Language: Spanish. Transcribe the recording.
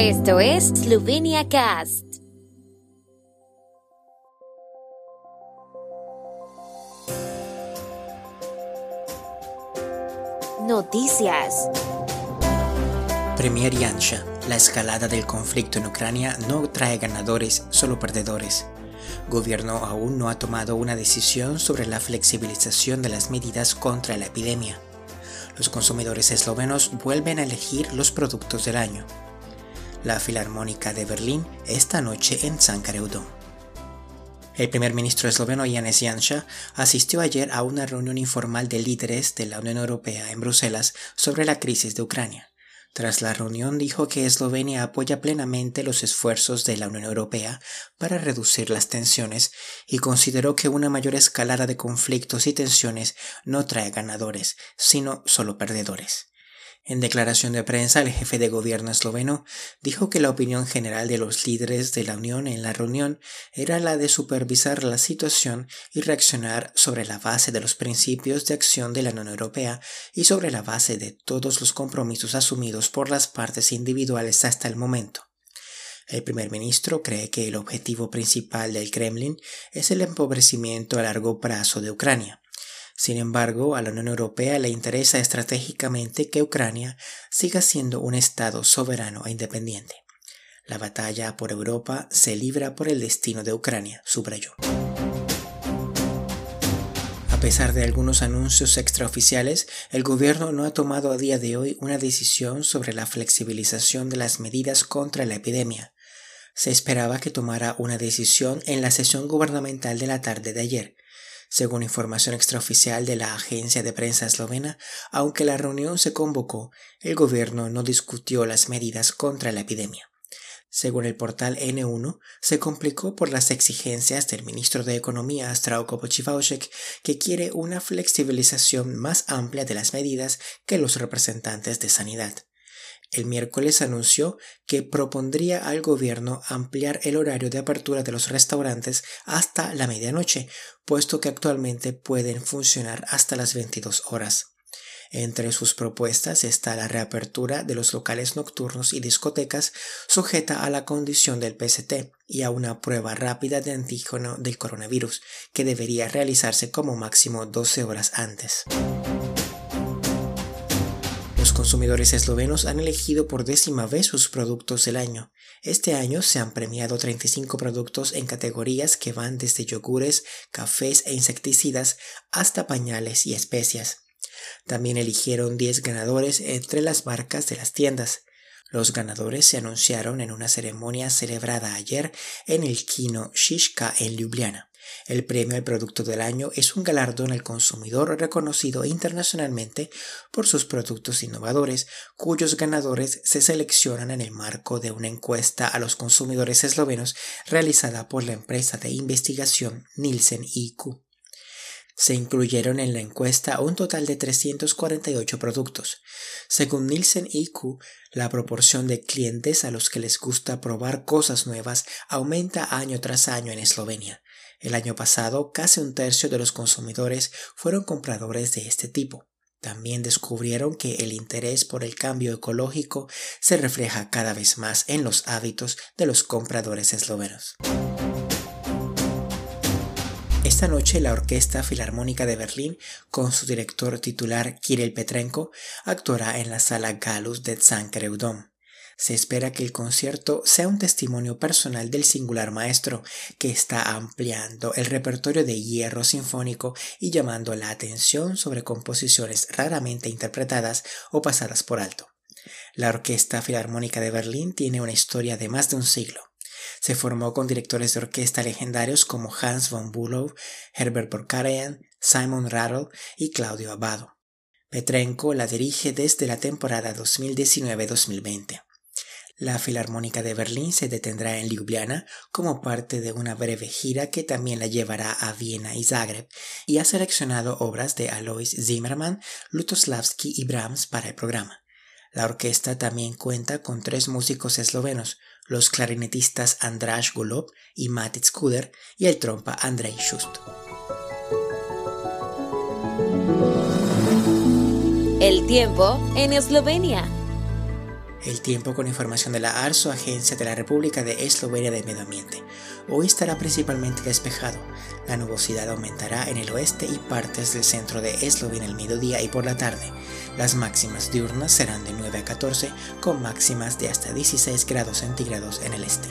Esto es Slovenia Cast. Noticias. Premier Yansha. La escalada del conflicto en Ucrania no trae ganadores, solo perdedores. Gobierno aún no ha tomado una decisión sobre la flexibilización de las medidas contra la epidemia. Los consumidores eslovenos vuelven a elegir los productos del año. La Filarmónica de Berlín esta noche en Sankareudom. El primer ministro esloveno Janez Janša asistió ayer a una reunión informal de líderes de la Unión Europea en Bruselas sobre la crisis de Ucrania. Tras la reunión dijo que Eslovenia apoya plenamente los esfuerzos de la Unión Europea para reducir las tensiones y consideró que una mayor escalada de conflictos y tensiones no trae ganadores, sino solo perdedores. En declaración de prensa, el jefe de gobierno esloveno dijo que la opinión general de los líderes de la Unión en la reunión era la de supervisar la situación y reaccionar sobre la base de los principios de acción de la Unión Europea y sobre la base de todos los compromisos asumidos por las partes individuales hasta el momento. El primer ministro cree que el objetivo principal del Kremlin es el empobrecimiento a largo plazo de Ucrania sin embargo, a la Unión Europea le interesa estratégicamente que Ucrania siga siendo un Estado soberano e independiente. La batalla por Europa se libra por el destino de Ucrania, subrayó. A pesar de algunos anuncios extraoficiales, el gobierno no ha tomado a día de hoy una decisión sobre la flexibilización de las medidas contra la epidemia. Se esperaba que tomara una decisión en la sesión gubernamental de la tarde de ayer, según información extraoficial de la agencia de prensa eslovena, aunque la reunión se convocó, el gobierno no discutió las medidas contra la epidemia. Según el portal N1, se complicó por las exigencias del ministro de Economía Strauko Pochivaushek, que quiere una flexibilización más amplia de las medidas que los representantes de sanidad. El miércoles anunció que propondría al gobierno ampliar el horario de apertura de los restaurantes hasta la medianoche, puesto que actualmente pueden funcionar hasta las 22 horas. Entre sus propuestas está la reapertura de los locales nocturnos y discotecas sujeta a la condición del PST y a una prueba rápida de antígeno del coronavirus, que debería realizarse como máximo 12 horas antes consumidores eslovenos han elegido por décima vez sus productos del año. Este año se han premiado 35 productos en categorías que van desde yogures, cafés e insecticidas hasta pañales y especias. También eligieron 10 ganadores entre las marcas de las tiendas. Los ganadores se anunciaron en una ceremonia celebrada ayer en el Kino Shishka en Ljubljana. El premio al Producto del Año es un galardón al consumidor reconocido internacionalmente por sus productos innovadores, cuyos ganadores se seleccionan en el marco de una encuesta a los consumidores eslovenos realizada por la empresa de investigación Nielsen IQ. Se incluyeron en la encuesta un total de 348 productos. Según Nielsen IQ, la proporción de clientes a los que les gusta probar cosas nuevas aumenta año tras año en Eslovenia. El año pasado, casi un tercio de los consumidores fueron compradores de este tipo. También descubrieron que el interés por el cambio ecológico se refleja cada vez más en los hábitos de los compradores eslovenos. Esta noche la Orquesta Filarmónica de Berlín, con su director titular Kirill Petrenko, actuará en la sala Galus de Zankereudom. Se espera que el concierto sea un testimonio personal del singular maestro, que está ampliando el repertorio de hierro sinfónico y llamando la atención sobre composiciones raramente interpretadas o pasadas por alto. La Orquesta Filarmónica de Berlín tiene una historia de más de un siglo. Se formó con directores de orquesta legendarios como Hans von Bülow, Herbert Borkarayan, Simon Rattle y Claudio Abado. Petrenko la dirige desde la temporada 2019-2020. La Filarmónica de Berlín se detendrá en Ljubljana como parte de una breve gira que también la llevará a Viena y Zagreb y ha seleccionado obras de Alois Zimmermann, Lutoslavski y Brahms para el programa. La orquesta también cuenta con tres músicos eslovenos, los clarinetistas András Golob y Matic Skuder y el trompa Andrei Schust. El tiempo en Eslovenia. El tiempo con información de la ARSO, Agencia de la República de Eslovenia de Medio Ambiente. Hoy estará principalmente despejado. La nubosidad aumentará en el oeste y partes del centro de Eslovenia el mediodía y por la tarde. Las máximas diurnas serán de 9 a 14, con máximas de hasta 16 grados centígrados en el este.